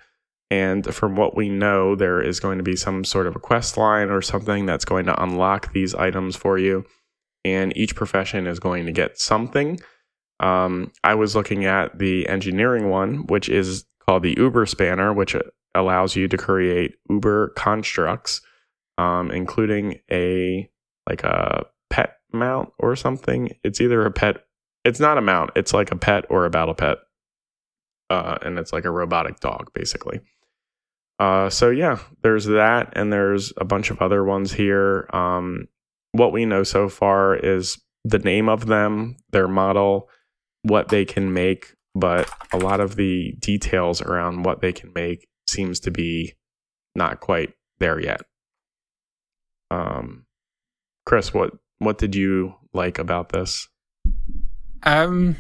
And from what we know, there is going to be some sort of a quest line or something that's going to unlock these items for you. And each profession is going to get something. Um, I was looking at the engineering one, which is called the Uber Spanner, which allows you to create Uber constructs, um, including a like a pet mount or something. It's either a pet. It's not a mount. It's like a pet or a battle pet, uh, and it's like a robotic dog, basically. Uh, so yeah, there's that, and there's a bunch of other ones here. Um, what we know so far is the name of them, their model, what they can make, but a lot of the details around what they can make seems to be not quite there yet. Um, Chris, what what did you like about this? Um,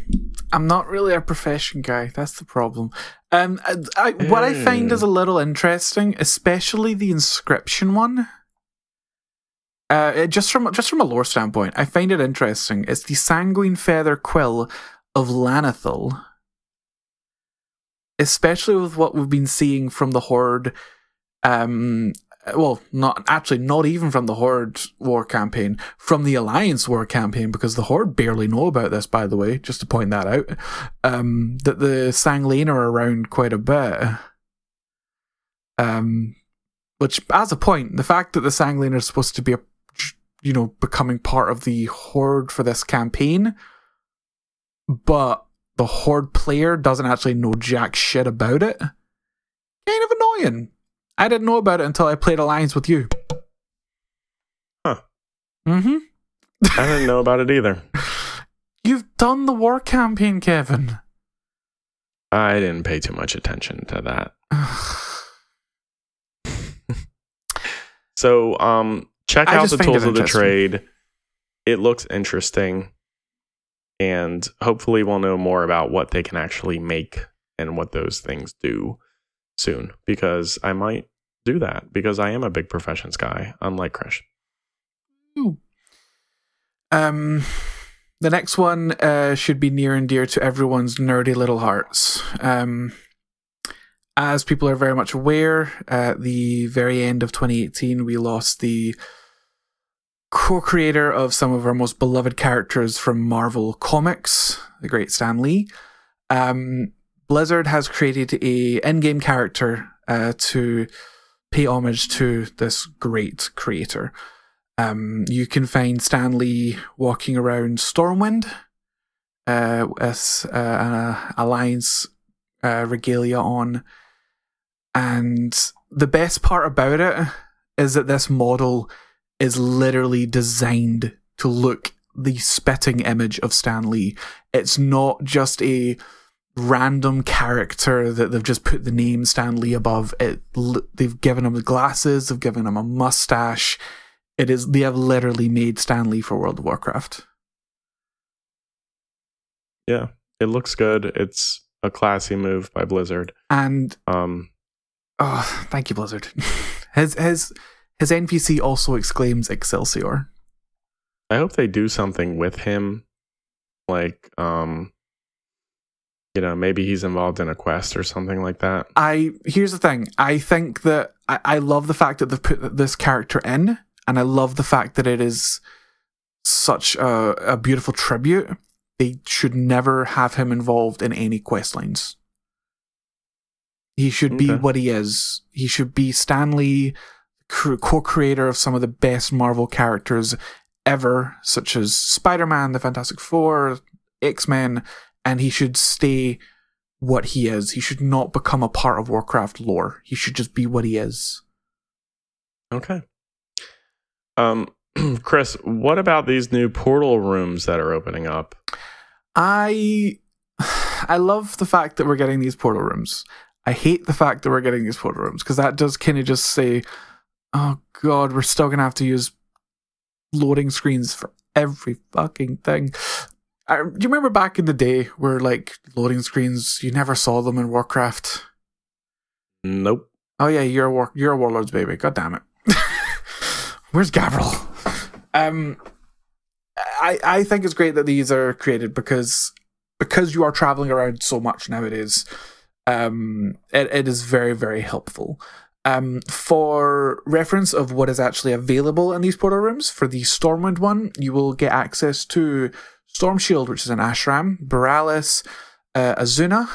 I'm not really a profession guy. That's the problem. Um, I, I, what I find is a little interesting, especially the inscription one. Uh, just from just from a lore standpoint, I find it interesting. It's the sanguine feather quill of Lana'thel, especially with what we've been seeing from the Horde um, well, not actually, not even from the Horde war campaign, from the Alliance war campaign, because the Horde barely know about this, by the way, just to point that out. Um, that the San'layn are around quite a bit. Um, which, as a point, the fact that the San'layn are supposed to be, a, you know, becoming part of the Horde for this campaign, but the Horde player doesn't actually know jack shit about it, kind of annoying. I didn't know about it until I played Alliance with you. Huh. Mm-hmm. I didn't know about it either. You've done the war campaign, Kevin. I didn't pay too much attention to that. so, um, check out the tools of the trade. It looks interesting. And hopefully, we'll know more about what they can actually make and what those things do soon because I might do that because I am a big professions guy, unlike Chris. Um, the next one uh, should be near and dear to everyone's nerdy little hearts. Um, as people are very much aware, at the very end of 2018, we lost the co creator of some of our most beloved characters from Marvel Comics, the great Stan Lee. Um, Blizzard has created a in-game character uh, to pay homage to this great creator. Um, you can find Stan Lee walking around Stormwind uh, with uh, Alliance uh, regalia on. And the best part about it is that this model is literally designed to look the spitting image of Stan Lee. It's not just a random character that they've just put the name Stan Lee above it. They've given him the glasses, they've given him a mustache. It is they have literally made Stan Lee for World of Warcraft. Yeah, it looks good. It's a classy move by Blizzard. And um oh, thank you Blizzard. his his his NPC also exclaims Excelsior. I hope they do something with him. Like um you know maybe he's involved in a quest or something like that. I here's the thing. I think that i, I love the fact that they've put this character in and i love the fact that it is such a, a beautiful tribute. They should never have him involved in any quest lines he should okay. be what he is he should be Stan Lee, co-creator of some of the best marvel characters ever such as spider-man the fantastic four x-men and he should stay what he is. He should not become a part of Warcraft lore. He should just be what he is. Okay. Um, Chris, what about these new portal rooms that are opening up? I I love the fact that we're getting these portal rooms. I hate the fact that we're getting these portal rooms because that does kind of just say, "Oh God, we're still gonna have to use loading screens for every fucking thing." I, do you remember back in the day where like loading screens you never saw them in Warcraft? Nope. Oh yeah, you're a war- you're a warlord's baby. God damn it. Where's Gavriil? Um, I I think it's great that these are created because because you are traveling around so much nowadays, um, it, it is very, very helpful. Um, for reference of what is actually available in these portal rooms, for the Stormwind one, you will get access to Stormshield, which is an Ashran, Boralus, uh, Azsuna,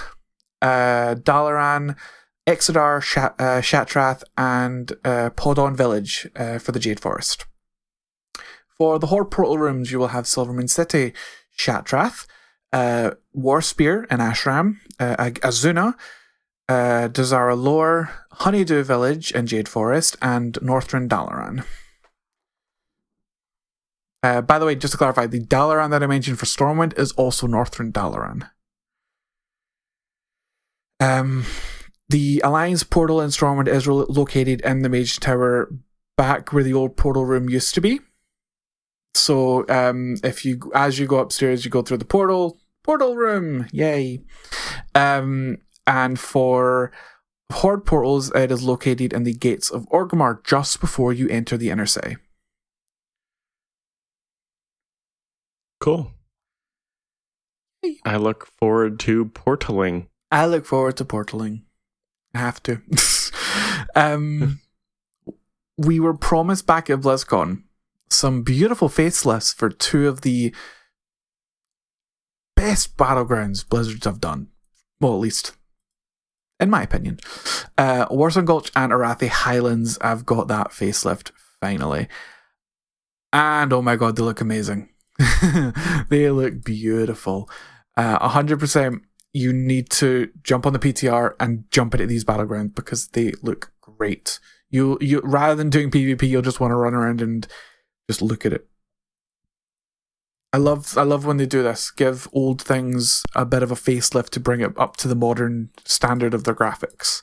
uh, Dalaran, Exodar, Shat- uh, Shattrath, and uh, Paw'don Village uh, for the Jade Forest. For the Horde portal rooms, you will have Silvermoon City, Shattrath, uh, Warspear and Ashran, uh, Azsuna, uh, Dazar'alor, Honeydew Village and Jade Forest, and Northrend Dalaran. Uh, by the way, just to clarify, the Dalaran that I mentioned for Stormwind is also Northrend Dalaran. Um, the Alliance portal in Stormwind is lo- located in the Mage Tower, back where the old portal room used to be. So, um, if you as you go upstairs, you go through the portal, portal room, yay! Um, and for Horde portals, it is located in the gates of Orgrimmar just before you enter the inner city. Cool. I look forward to portaling. I look forward to portaling. I have to. um, we were promised back at BlizzCon some beautiful facelifts for two of the best battlegrounds Blizzards have done. Well, at least in my opinion. Uh, Warsong Gulch and Arathi Highlands have got that facelift finally. And oh my god, they look amazing. they look beautiful. Uh, 100% you need to jump on the PTR and jump into these battlegrounds because they look great. You you rather than doing PvP, you'll just want to run around and just look at it. I love I love when they do this. Give old things a bit of a facelift to bring it up to the modern standard of their graphics.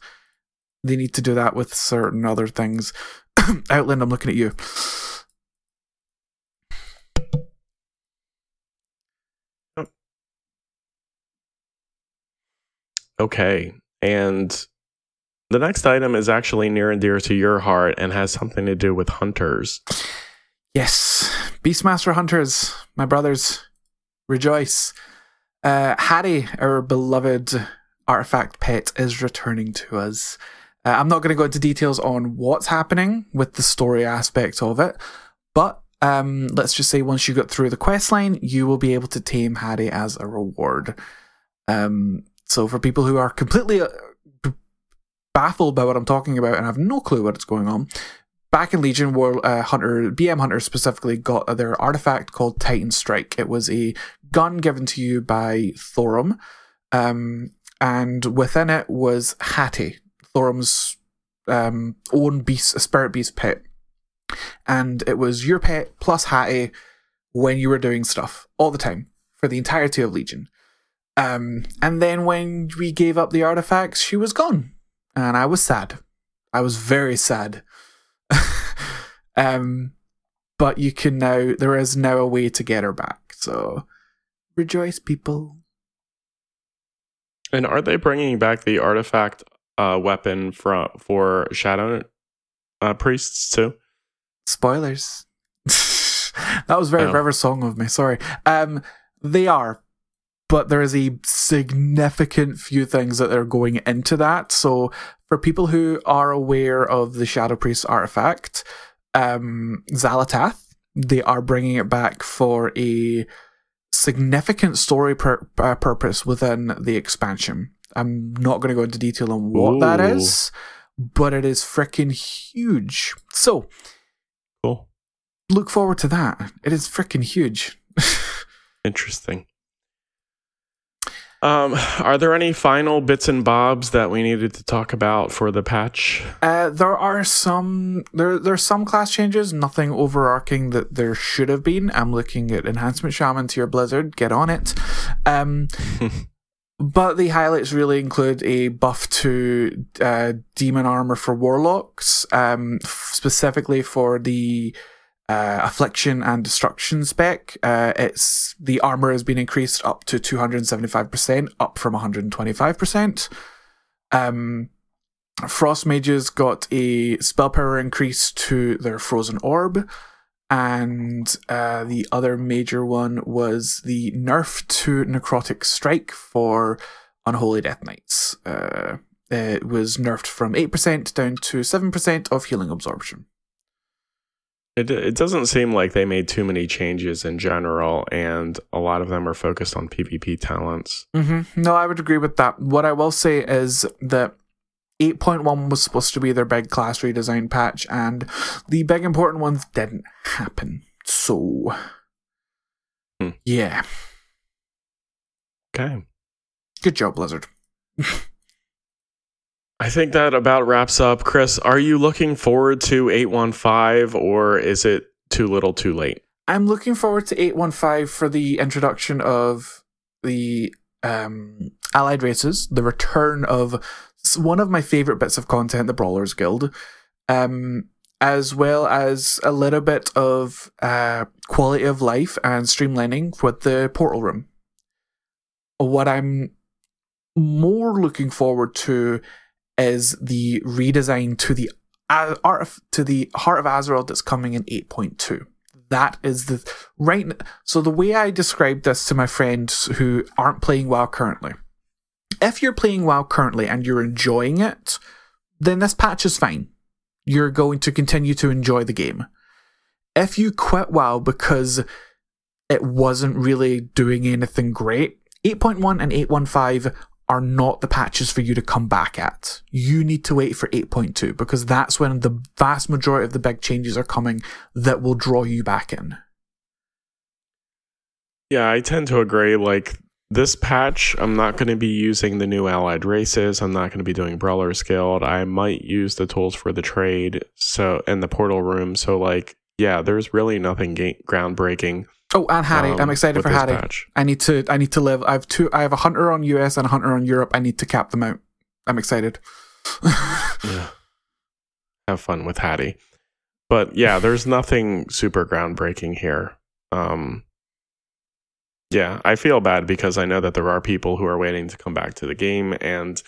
They need to do that with certain other things. Outland, I'm looking at you. Okay. And the next item is actually near and dear to your heart and has something to do with hunters. Yes, Beastmaster Hunters, my brothers, rejoice. Uh, our beloved artifact pet, is returning to us. Uh, I'm not going to go into details on what's happening with the story aspect of it, but um, let's just say once you get through the quest line, you will be able to tame Hattie as a reward. Um, so for people who are completely uh, baffled by what I'm talking about and have no clue what's going on, back in Legion, War uh, Hunter BM Hunter specifically got their artifact called Titanstrike. It was a gun given to you by Thorim, um, and within it was Hattie, Thorim's um, own beast, a spirit beast pet, and it was your pet plus Hattie when you were doing stuff all the time for the entirety of Legion. Um, and then when we gave up the artifacts, she was gone, and I was sad. I was very sad um, but you can now, there is now a way to get her back. So rejoice, people. And are they bringing back the artifact uh, weapon from for Shadow uh, priests too? Spoilers. that was very Oh. forever song of me. Sorry. Um, they are, but there is a significant few things that are going into that. So for people who are aware of the Shadow Priest artifact, um, Xal'atath, they are bringing it back for a significant story uh, purpose within the expansion. I'm not going to go into detail on what that Ooh. is, but it is freaking huge. So Cool. look forward to that. It is freaking huge. Interesting. Um, are there any final bits and bobs that we needed to talk about for the patch? Uh, there are some there there's some class changes, nothing overarching that there should have been. I'm looking at enhancement shaman to your blizzard. Get on it. Um, but the highlights really include a buff to uh, demon armor for warlocks, um, f- specifically for the uh, affliction and destruction spec. Uh, it's the armor has been increased up to 275%, up from 125%. Um, Frost mages got a spell power increase to their frozen orb. and uh, the other major one was the nerf to Necrotic Strike for Unholy Death Knights. Uh, it was nerfed from 8% down to 7% of healing absorption. It, it doesn't seem like they made too many changes in general, and a lot of them are focused on PvP talents. Mm-hmm. No, I would agree with that. What I will say is that 8.1 was supposed to be their big class redesign patch, and the big important ones didn't happen. So, Hmm. yeah. Okay. Good job, Blizzard. I think that about wraps up. Chris, are you looking forward to 815 or is it too little too late? I'm looking forward to 815 for the introduction of the um, allied races, the return of one of my favorite bits of content, the Brawlers Guild, um, as well as a little bit of uh, quality of life and streamlining with the portal room. What I'm more looking forward to is the redesign to the uh, art of, to the Heart of Azeroth that's coming in 8.2 that is the right so the way i described this to my friends who aren't playing wow currently if you're playing wow currently and you're enjoying it then this patch is fine. You're going to continue to enjoy the game. If you quit wow because it wasn't really doing anything great 8.1 and 815 are not the patches for you to come back at. You need to wait for 8.2 because that's when the vast majority of the big changes are coming that will draw you back in. Yeah, I tend to agree. Like this patch, I'm not going to be using the new allied races. I'm not going to be doing Brawlers Guild. I might use the tools for the trade, so and the portal room. So like, yeah, there's really nothing ga- groundbreaking. Oh, and Hattie, um, I'm excited for Hattie. patch. I need to I need to live. I have two I have a hunter on US and a hunter on Europe. I need to cap them out. I'm excited. Yeah. Have fun with Hattie. But yeah, there's nothing super groundbreaking here. Um Yeah, I feel bad because I know that there are people who are waiting to come back to the game and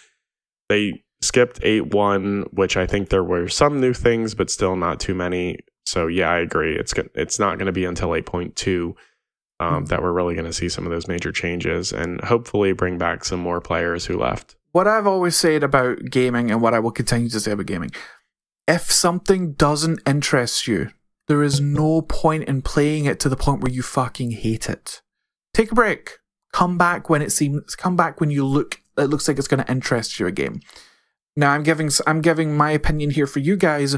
they skipped 8-1, which I think there were some new things but still not too many. So yeah, I agree. It's go- it's not going to be until 8.2 um, Mhm. that we're really going to see some of those major changes and hopefully bring back some more players who left. what I've always said about gaming and what I will continue to say about gaming, if something doesn't interest you, there is no point in playing it to the point where you fucking hate it. Take a break. Come back when it seems. Come back when you look. It looks like it's going to interest you again. Now I'm giving. I'm giving my opinion here for you guys.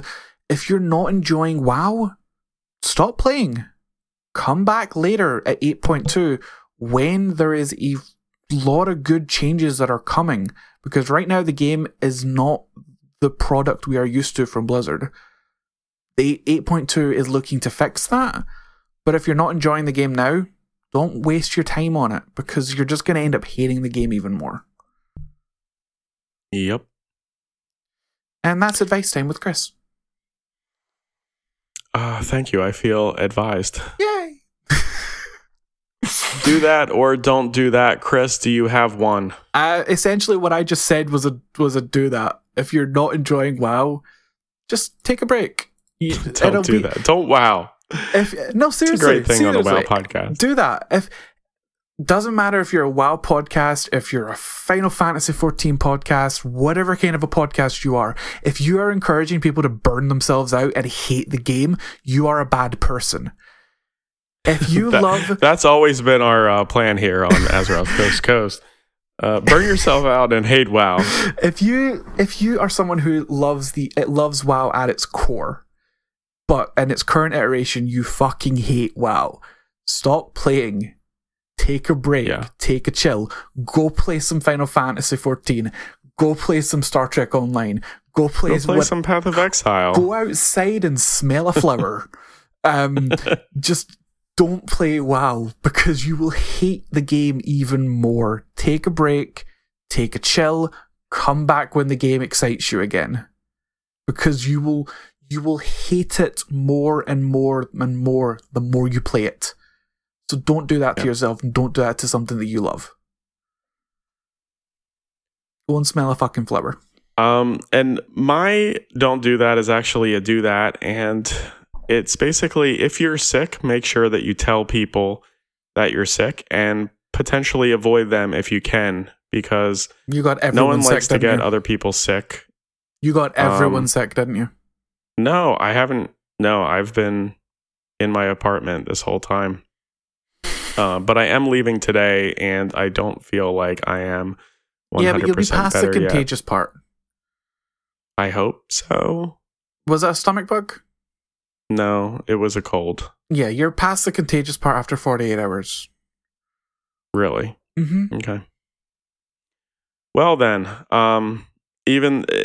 If you're not enjoying WoW, stop playing. Come back later at 8.2 when there is a lot of good changes that are coming because right now the game is not the product we are used to from Blizzard. The 8.2 is looking to fix that, but if you're not enjoying the game now, don't waste your time on it because you're just going to end up hating the game even more. Yep. And that's advice time with Chris. Uh, thank you. I feel advised. Yay! do that or don't do that. Chris, do you have one? Uh, essentially, what I just said was a was a do that. If you're not enjoying WoW, just take a break. You- it'll Don't do be- that. Don't wow. If no, It's a seriously, great thing on the WoW podcast. do that. If doesn't matter if you're a WoW podcast, if you're a Final Fantasy 14 podcast, whatever kind of a podcast you are, if you are encouraging people to burn themselves out and hate the game, you are a bad person. If you That- love That's always been our uh, plan here on Azeroth Coast Coast. Uh, burn yourself out and hate WoW. if you if you are someone who loves the it loves WoW at its core, but in its current iteration you fucking hate WoW, stop playing. Take a break. Yeah. Take a chill. Go play some Final Fantasy 14. Go play some Star Trek Online. Go play, Go play what- some Path of Exile. go outside and smell a flower. um, just don't play WoW because you will hate the game even more. Take a break, take a chill, come back when the game excites you again. Because you will you will hate it more and more and more the more you play it. So don't do that to Yeah. yourself and don't do that to something that you love. Go and smell a fucking flower. Um, and my don't do that is actually a do that, and it's basically if you're sick, make sure that you tell people that you're sick and potentially avoid them if you can because You got no one sick, likes to get you? other people sick. You got everyone um, sick, didn't you? No, I haven't. No, I've been in my apartment this whole time. Uh, but I am leaving today, and I don't feel like I am 100% Yeah, but you'll be past the better yet. contagious part. I hope so. Was that a stomach bug? No, it was a cold. Yeah, you're past the contagious part after 48 hours. Really? Mm-hmm. Okay. Well then, um, even uh,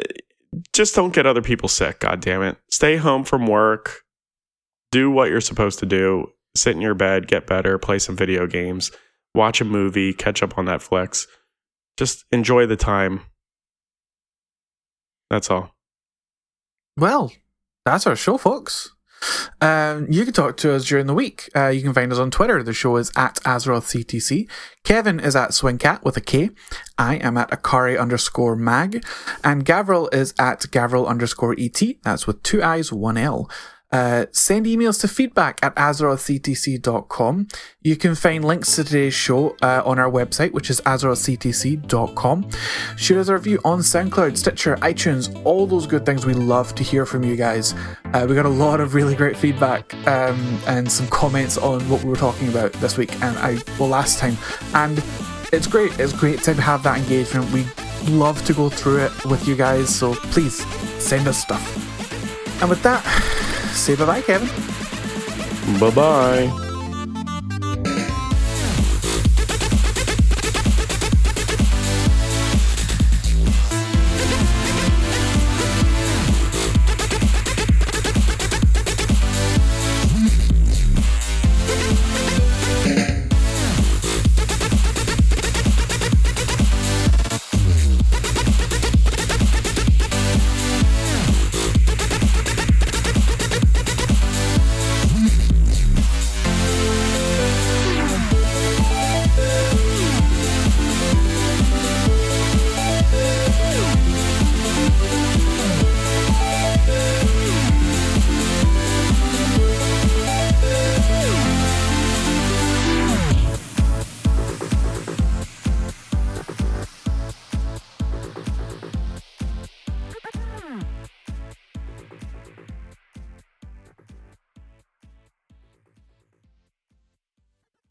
just don't get other people sick. God damn it! Stay home from work. Do what you're supposed to do. Sit in your bed, get better, play some video games, watch a movie, catch up on Netflix. Just enjoy the time. That's all. Well, that's our show, folks. Um, you can talk to us during the week. Uh, you can find us on Twitter. The show is at AzerothCTC. Kevin is at Swingkat with a K. I am at Akari underscore mag. And Gavriil is at Gavriil underscore ET. That's with two I's, one L. Uh, send emails to feedback at azerothctc.com. You can find links to today's show uh, on our website, which is azerothctc.com. Shoot us a review on SoundCloud, Stitcher, iTunes, all those good things. We love to hear from you guys. Uh, we got a lot of really great feedback um, and some comments on what we were talking about this week and I well last time. And it's great. It's great to have that engagement. We love to go through it with you guys. So please send us stuff. And with that, say bye bye, Kevin. Bye bye.